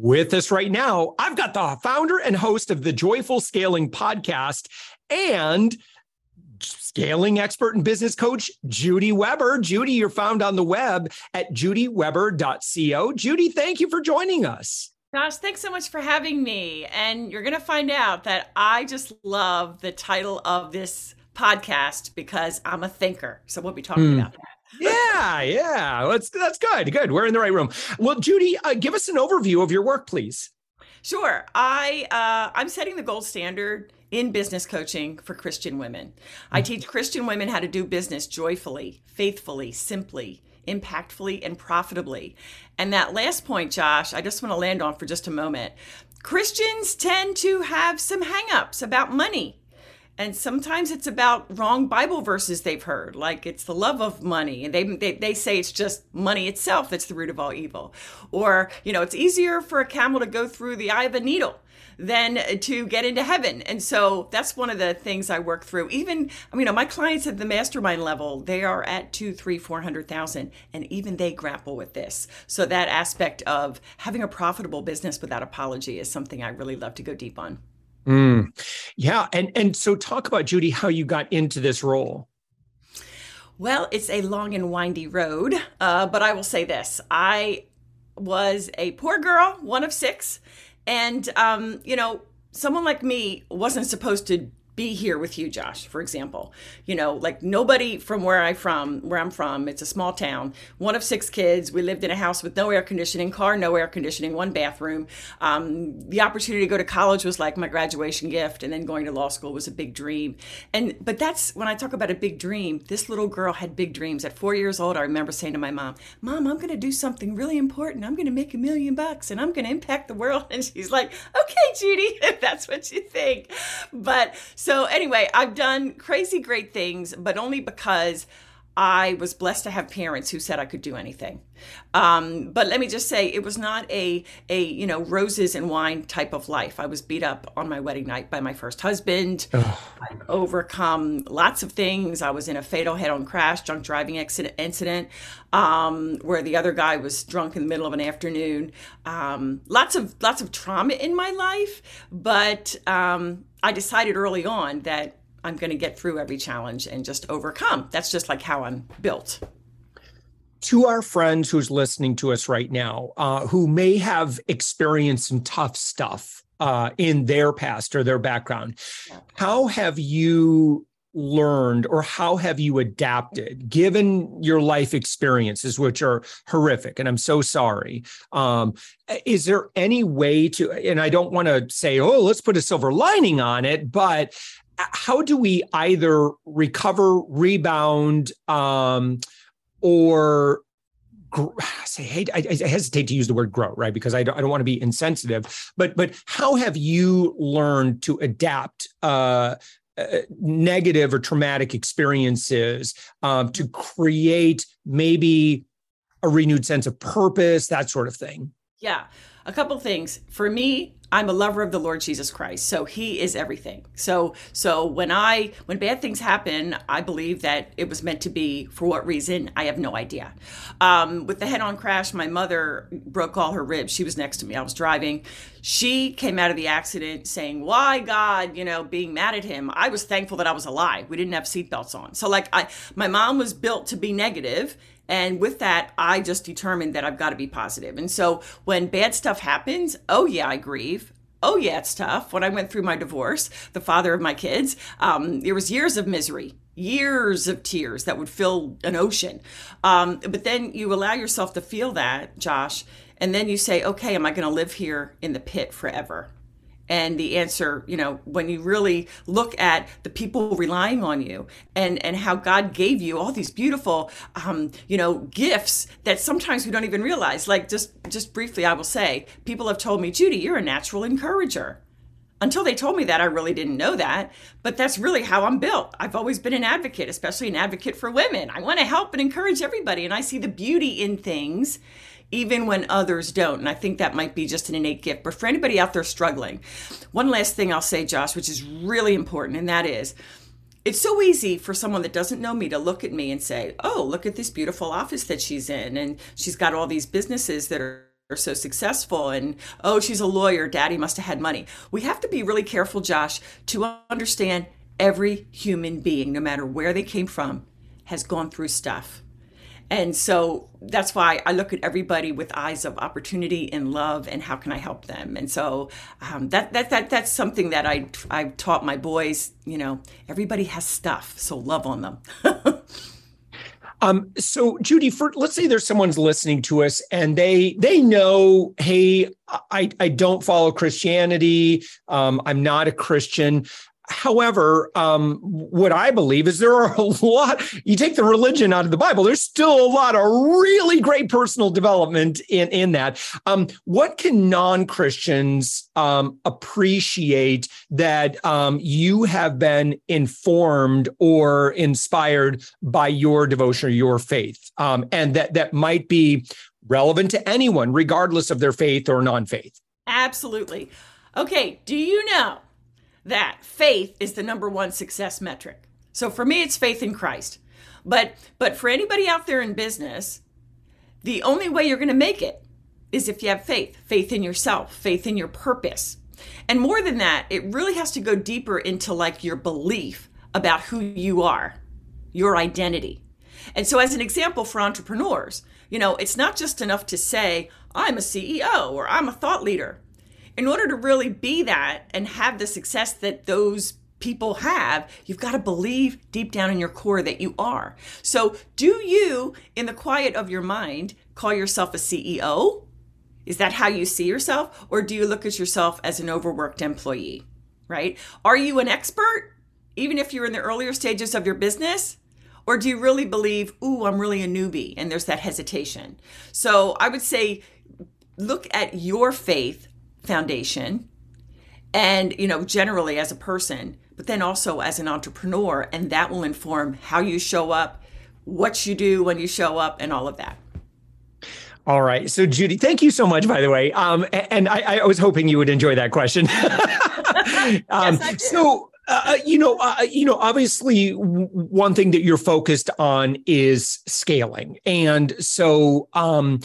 With us right now, I've got the founder and host of the Joyful Scaling podcast and scaling expert and business coach, Judy Weber. Judy, you're found on the web at judyweber.co. Judy, thank you for joining us. Gosh, thanks so much for having me. And you're going to find out that I just love the title of this podcast because I'm a thinker. So we'll be talking mm. about that yeah, yeah. That's that's good. Good. We're in the right room. Well, Judy, uh, give us an overview of your work, please. Sure. I uh, I'm setting the gold standard in business coaching for Christian women. I teach Christian women how to do business joyfully, faithfully, simply, impactfully, and profitably. And that last point, Josh, I just want to land on for just a moment. Christians tend to have some hangups about money and sometimes it's about wrong bible verses they've heard like it's the love of money. And they, they, they say it's just money itself that's the root of all evil. Or you know it's easier for a camel to go through the eye of a needle than to get into heaven. And so that's one of the things i work through. Even i mean you know, my clients at the mastermind level they are at two three four hundred thousand and even they grapple with this. So that aspect of having a profitable business without apology is something i really love to go deep on Mm. Yeah, and and so talk about Judy how you got into this role. Well, it's a long and windy road, uh, but I will say this: I was a poor girl, one of six, and um, you know, someone like me wasn't supposed to be here with you, Josh, for example. You know, like nobody from where I from, where I'm from, it's a small town, one of six kids. We lived in a house with no air conditioning, car, no air conditioning, one bathroom. Um, the opportunity to go to college was like my graduation gift, and then going to law school was a big dream. And but that's when I talk about a big dream, this little girl had big dreams. At four years old, I remember saying to my mom, Mom, I'm gonna do something really important. I'm gonna make a million bucks and I'm gonna impact the world. And she's like, Okay, Judy, if that's what you think. But so anyway, I've done crazy great things, but only because I was blessed to have parents who said I could do anything. Um, but let me just say, it was not a a you know roses and wine type of life. I was beat up on my wedding night by my first husband. I've overcome lots of things. I was in a fatal head-on crash, drunk driving accident, incident, um, where the other guy was drunk in the middle of an afternoon. Um, lots of lots of trauma in my life, but um, I decided early on that I'm going to get through every challenge and just overcome. That's just like how I'm built. To our friends who's listening to us right now, uh, who may have experienced some tough stuff uh, in their past or their background, yeah. how have you learned or how have you adapted given your life experiences which are horrific and i'm so sorry um, is there any way to and i don't want to say oh let's put a silver lining on it but how do we either recover, rebound, um, or say hate I, I, hesitate to use the word grow right? Because I don't, I don't want to be insensitive but but how have you learned to adapt uh, uh, negative or traumatic experiences um, to create maybe a renewed sense of purpose that sort of thing? Yeah a couple things. For me I'm a lover of the Lord Jesus Christ. So he is everything. So so when I when bad things happen, I believe that it was meant to be for what reason, I have no idea. Um, with the head-on crash, my mother broke all her ribs. She was next to me. I was driving. She came out of the accident saying, "Why God, you know, being mad at him." I was thankful that I was alive. We didn't have seatbelts on. So like I my mom was built to be negative and with that, I just determined that I've got to be positive. And so when bad stuff happens, oh yeah, I grieve. Oh, yeah, it's tough. When I went through my divorce, the father of my kids, um, there was years of misery, years of tears that would fill an ocean. Um, but then you allow yourself to feel that, Josh, and then you say, okay, am I going to live here in the pit forever? And the answer you know when you really look at the people relying on you and and how god gave you all these beautiful um, you know gifts that sometimes we don't even realize. Like just just briefly i will say people have told me judy you're a natural encourager. Until they told me that i really didn't know that but that's really how i'm built. I've always been an advocate especially an advocate for women. I want to help and encourage everybody and i see the beauty in things even when others don't. And I think that might be just an innate gift. But for anybody out there struggling, one last thing I'll say, Josh, which is really important, and that is it's so easy for someone that doesn't know me to look at me and say, oh, look at this beautiful office that she's in. And she's got all these businesses that are are so successful and oh she's a lawyer daddy must have had money we have to be really careful josh to understand every human being no matter where they came from has gone through stuff and so that's why I look at everybody with eyes of opportunity and love, and how can I help them? And so um, that that that that's something that I I've taught my boys. You know, everybody has stuff, so love on them. um, so Judy, for let's say there's someone's listening to us and they they know, hey, I I don't follow Christianity. Um, I'm not a Christian. However, um, what I believe is there are a lot, you take the religion out of the Bible, there's still a lot of really great personal development in, in that. Um, what can non Christians um, appreciate that um, you have been informed or inspired by your devotion or your faith? Um, and that, that might be relevant to anyone, regardless of their faith or non faith? Absolutely. Okay, do you know? That faith is the number one success metric. So for me, it's faith in Christ. But but for anybody out there in business, the only way you're going to make it is if you have faith, faith in yourself, faith in your purpose. And more than that, it really has to go deeper into like your belief about who you are, your identity. And so as an example for entrepreneurs, you know, it's not just enough to say, I'm a CEO or I'm a thought leader in order to really be that and have the success that those people have, you've got to believe deep down in your core that you are. So, do you, in the quiet of your mind, call yourself a CEO? Is that how you see yourself? Or do you look at yourself as an overworked employee? Right? Are you an expert, even if you're in the earlier stages of your business? Or do you really believe, ooh, I'm really a newbie? And there's that hesitation. So, I would say, look at your faith foundation and you know generally as a person but then also as an entrepreneur and that will inform how you show up what you do when you show up and all of that all right. So, Judy, thank you so much, by the way. Um, and I, I was hoping you would enjoy that question. um, yes, so, uh, uh, you know, uh, you know, obviously, one thing that you're focused on is scaling, and so um,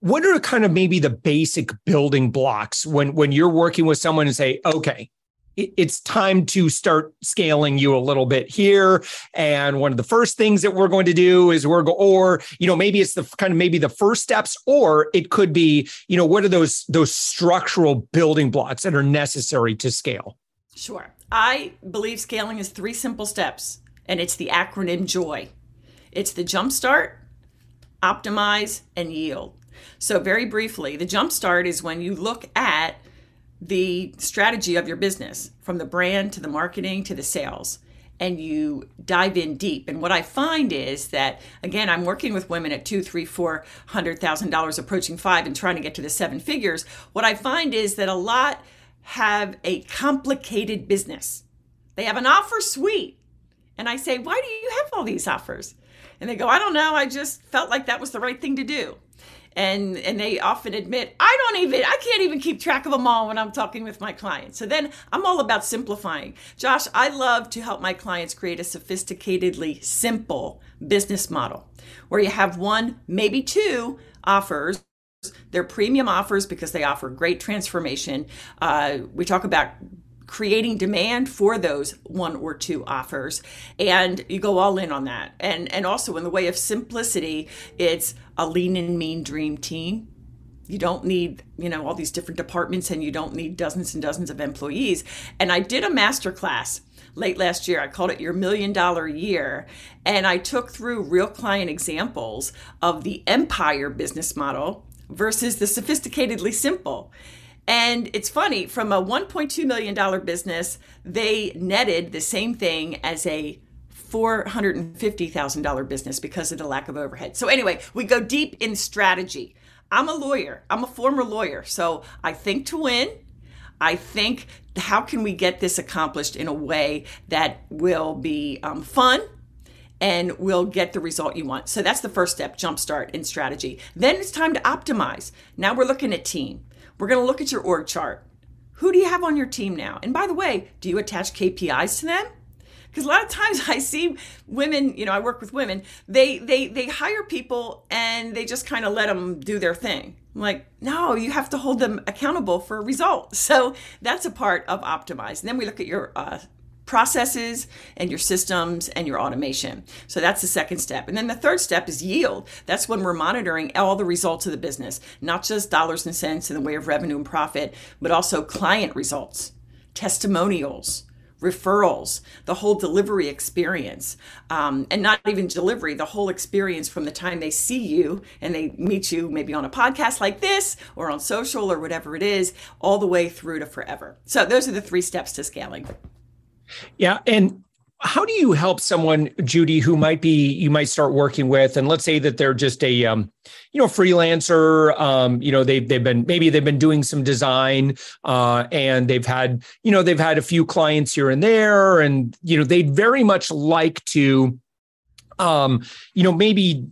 what are kind of maybe the basic building blocks when when you're working with someone and say okay it's time to start scaling you a little bit here. And one of the first things that we're going to do is we're go or you know maybe it's the kind of maybe the first steps or it could be you know what are those those structural building blocks that are necessary to scale? Sure. I believe scaling is three simple steps and it's the acronym joy. It's the jumpstart optimize and yield so, very briefly, the jumpstart is when you look at the strategy of your business from the brand to the marketing to the sales and you dive in deep. And what I find is that again, I'm working with women at two, three, four hundred thousand dollars, approaching five, and trying to get to the seven figures. What I find is that a lot have a complicated business. They have an offer suite. And I say, Why do you have all these offers? And they go, I don't know. I just felt like that was the right thing to do and and they often admit i don't even i can't even keep track of them all when i'm talking with my clients. So then i'm all about simplifying. Josh i love to help my clients create a sophisticatedly simple business model where you have one maybe two offers. They're premium offers because they offer great transformation. Uh, we talk about creating demand for those one or two offers and you go all in on that and and also in the way of simplicity it's a lean and mean dream team You don't need, you know, all these different departments and you don't need dozens and dozens of employees. And I did a master class late last year. I called it your million dollar year. And I took through real client examples of the empire business model versus the sophisticatedly simple. And it's funny, from a $1.2 million business, they netted the same thing as a $450,000 business because of the lack of overhead. So, anyway, we go deep in strategy. I'm a lawyer. I'm a former lawyer. So I think to win. I think how can we get this accomplished in a way that will be um, fun and will get the result you want. So that's the first step, jumpstart in strategy. Then it's time to optimize. Now we're looking at team. We're going to look at your org chart. Who do you have on your team now? And by the way, do you attach KPIs to them? because a lot of times I see women, you know, I work with women, they they they hire people and they just kind of let them do their thing. I'm like, no, you have to hold them accountable for a result. So that's a part of optimize. And then we look at your uh, processes and your systems and your automation. So that's the second step. And then the third step is yield. That's when we're monitoring all the results of the business, not just dollars and cents in the way of revenue and profit, but also client results, testimonials, referrals, the whole delivery experience, um, and not even delivery, the whole experience from the time they see you and they meet you maybe on a podcast like this or on social or whatever it is, all the way through to forever. So those are the three steps to scaling. Yeah. And how do you help someone judy who might be you might start working with and let's say that they're just a um, you know freelancer um, you know they've, they've been maybe they've been doing some design uh, and they've had you know they've had a few clients here and there and you know they'd very much like to um, you know maybe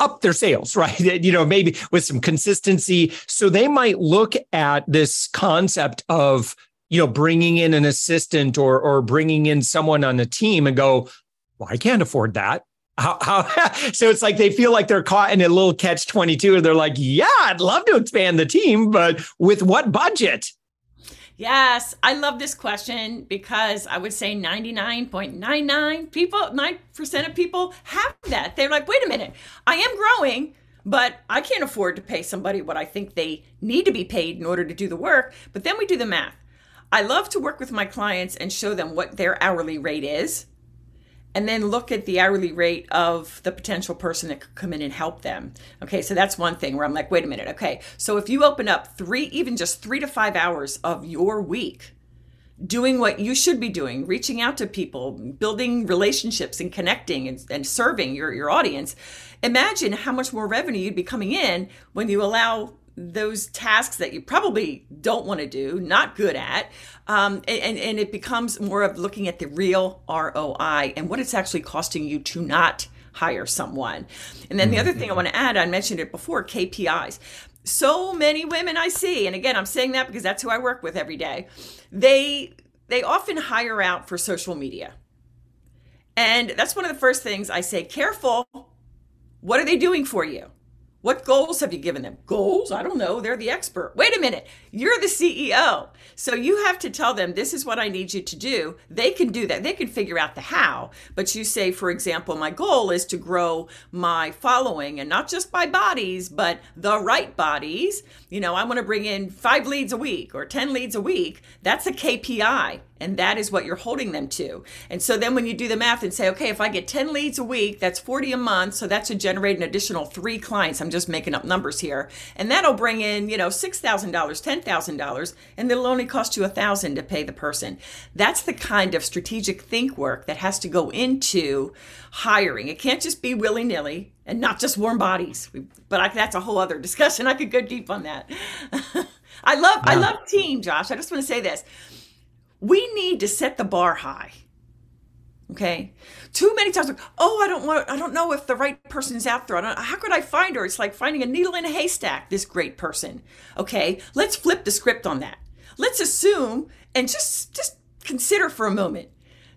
up their sales, right? You know, maybe with some consistency. So they might look at this concept of you know, bringing in an assistant or or bringing in someone on the team and go, well, I can't afford that. How, how so it's like they feel like they're caught in a little catch 22 and they're like, yeah, I'd love to expand the team, but with what budget? Yes, I love this question because I would say 99.99 people, 9% of people have that. They're like, wait a minute, I am growing, but I can't afford to pay somebody what I think they need to be paid in order to do the work. But then we do the math. I love to work with my clients and show them what their hourly rate is and then look at the hourly rate of the potential person that could come in and help them. Okay, so that's one thing where I'm like, wait a minute. Okay, so if you open up three, even just three to five hours of your week, doing what you should be doing, reaching out to people, building relationships and connecting and, and serving your, your audience, imagine how much more revenue you'd be coming in when you allow those tasks that you probably don't want to do, not good at, um, and, and it becomes more of looking at the real ROI and what it's actually costing you to not hire someone. And then the other thing I want to add, I mentioned it before, KPIs. So many women I see, and again, I'm saying that because that's who I work with every day. They they often hire out for social media. And that's one of the first things I say, careful. What are they doing for you? What goals have you given them? Goals? I don't know. They're the expert. Wait a minute. You're the CEO. So you have to tell them, this is what I need you to do. They can do that. They can figure out the how. But you say, for example, my goal is to grow my following and not just by bodies, but the right bodies. You know, I want to bring in five leads a week or 10 leads a week. That's a KPI. And that is what you're holding them to. And so then when you do the math and say, okay, if I get 10 leads a week, that's 40 a month. So that should generate an additional three clients. I'm just making up numbers here. And that'll bring in, you know, $6,000, $10,000, and it'll only cost you a thousand to pay the person. That's the kind of strategic think work that has to go into hiring. It can't just be willy nilly and not just warm bodies. But I, that's a whole other discussion. I could go deep on that. I love, I love team, Josh. I just want to say this we need to set the bar high. Okay. Too many times, like, oh, I don't want, I don't know if the right person's out there. I don't, how could I find her? It's like finding a needle in a haystack, this great person. Okay. Let's flip the script on that. Let's assume and just, just consider for a moment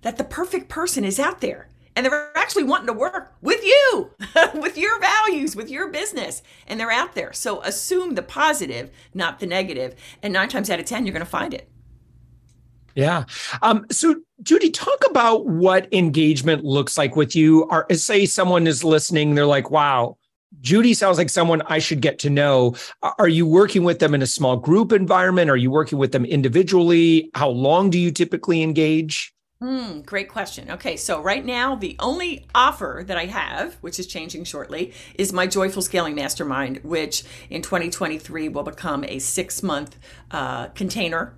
that the perfect person is out there and they're actually wanting to work with you, with your values, with your business, and they're out there. So assume the positive, not the negative, and nine times out of 10, you're going to find it. Yeah. Um, so, Judy, talk about what engagement looks like with you. Or say someone is listening, they're like, wow, Judy sounds like someone I should get to know. Are you working with them in a small group environment? Are you working with them individually? How long do you typically engage? Hmm, great question. Okay, so right now, the only offer that I have, which is changing shortly, is my Joyful Scaling Mastermind, which in 2023 will become a six month uh, container.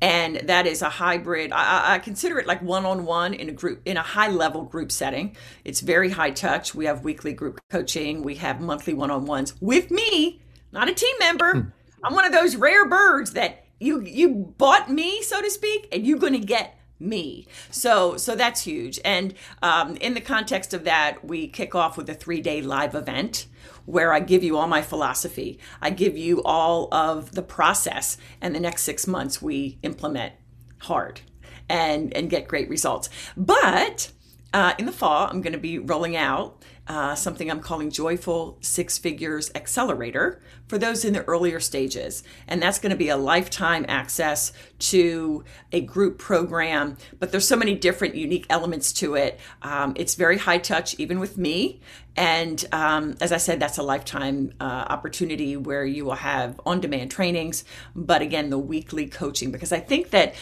And that is a hybrid. I, I consider it like one on one in a group, in a high level group setting. It's very high touch. We have weekly group coaching, we have monthly one on ones with me, not a team member. Hmm. I'm one of those rare birds that you you bought me, so to speak, and you're going to get me. So so that's huge. And um, in the context of that, we kick off with a three day live event where I give you all my philosophy. I give you all of the process, and the next six months we implement hard and and get great results. But uh, in the fall, I'm going to be rolling out uh, something I'm calling Joyful Six Figures Accelerator for those in the earlier stages. And that's going to be a lifetime access to a group program. But there's so many different unique elements to it. Um, it's very high touch, even with me. And um, as I said, that's a lifetime uh, opportunity where you will have on demand trainings, but again, the weekly coaching. Because I think that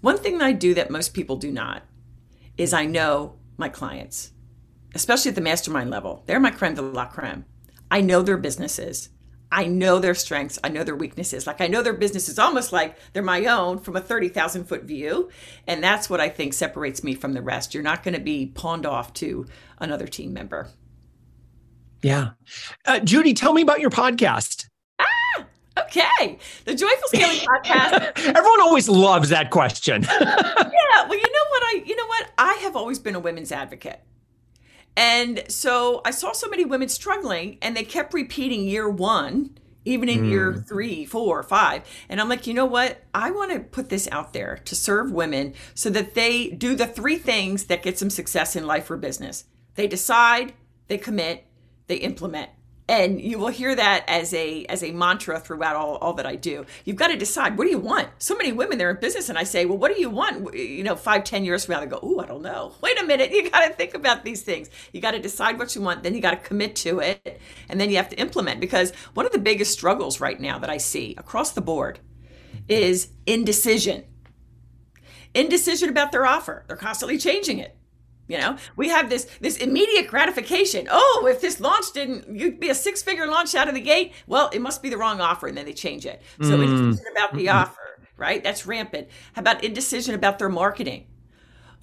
one thing that I do that most people do not is I know my clients especially at the mastermind level. They're my creme de la creme. I know their businesses. I know their strengths. I know their weaknesses. Like I know their business is almost like they're my own from a 30,000 foot view. And that's what I think separates me from the rest. You're not going to be pawned off to another team member. Yeah. Uh, Judy, tell me about your podcast. Ah, okay. The Joyful Scaling podcast. Everyone always loves that question. yeah. Well, you know what? I, you know what? I have always been a women's advocate. And so I saw so many women struggling and they kept repeating year one, even in mm. year three, four, five. And I'm like, you know what? I want to put this out there to serve women so that they do the three things that get some success in life or business. They decide, they commit, they implement and you will hear that as a as a mantra throughout all, all that i do. You've got to decide what do you want? So many women they're in business and i say well what do you want? You know five ten years from now they go oh i don't know. Wait a minute you got to think about these things. You got to decide what you want then you got to commit to it and then you have to implement. Because one of the biggest struggles right now that i see across the board is indecision. Indecision about their offer. They're constantly changing it you know, we have this this immediate gratification. Oh, if this launch didn't, you'd be a six figure launch out of the gate. Well, it must be the wrong offer, and then they change it. So mm. indecision about the mm-hmm. offer, right? That's rampant. How about indecision about their marketing?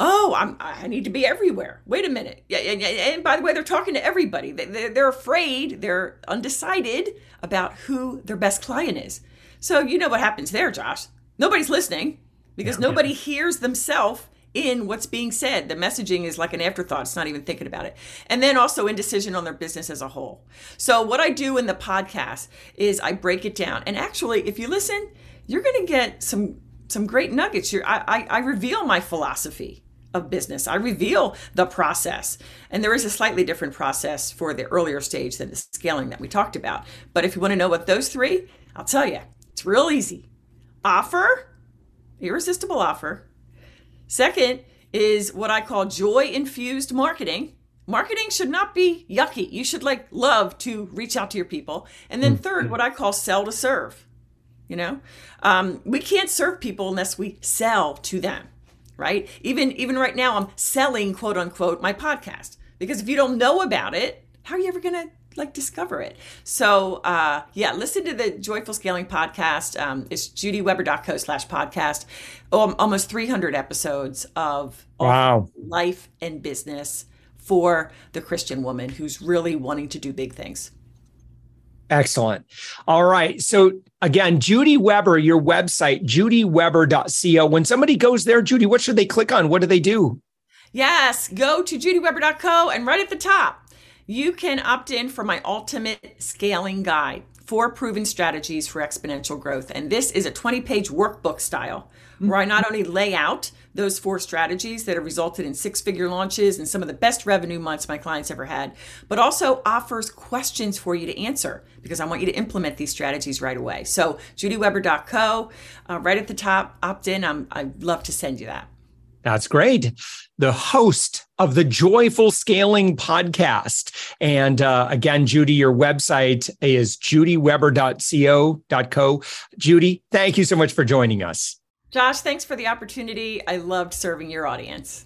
Oh, I'm, I need to be everywhere. Wait a minute. Yeah, and, and by the way, they're talking to everybody. They, they're afraid. They're undecided about who their best client is. So you know what happens there, Josh? Nobody's listening because nobody hears themselves in what's being said. The messaging is like an afterthought. It's not even thinking about it. And then also indecision on their business as a whole. So what I do in the podcast is I break it down. And actually, if you listen, you're going to get some some great nuggets. You're, I, I, I reveal my philosophy of business. I reveal the process. And there is a slightly different process for the earlier stage than the scaling that we talked about. But if you want to know what those three, I'll tell you, it's real easy. Offer, irresistible offer, Second is what I call joy infused marketing. Marketing should not be yucky. You should like love to reach out to your people. And then third, mm-hmm. what I call sell to serve. You know, um, we can't serve people unless we sell to them, right? Even even right now, I'm selling quote unquote my podcast because if you don't know about it, how are you ever gonna like discover it. So uh, yeah, listen to the Joyful Scaling podcast. Um, it's judyweber.co slash podcast. Um, almost 300 episodes of, wow. life and business for the Christian woman who's really wanting to do big things. Excellent. All right. So again, Judy Weber, your website, judyweber.co. When somebody goes there, Judy, what should they click on? What do they do? Yes, go to judyweber.co and right at the top, you can opt in for my ultimate scaling guide four proven strategies for exponential growth. And this is a 20 page workbook style where I not only lay out those four strategies that have resulted in six figure launches and some of the best revenue months my clients ever had, but also offers questions for you to answer because I want you to implement these strategies right away. So, judyweber.co, uh, right at the top, opt in. I'm, I'd love to send you that. That's great. The host of the Joyful Scaling podcast. And uh, again, Judy, your website is judyweber.co.co. Judy, thank you so much for joining us. Josh, thanks for the opportunity. I loved serving your audience.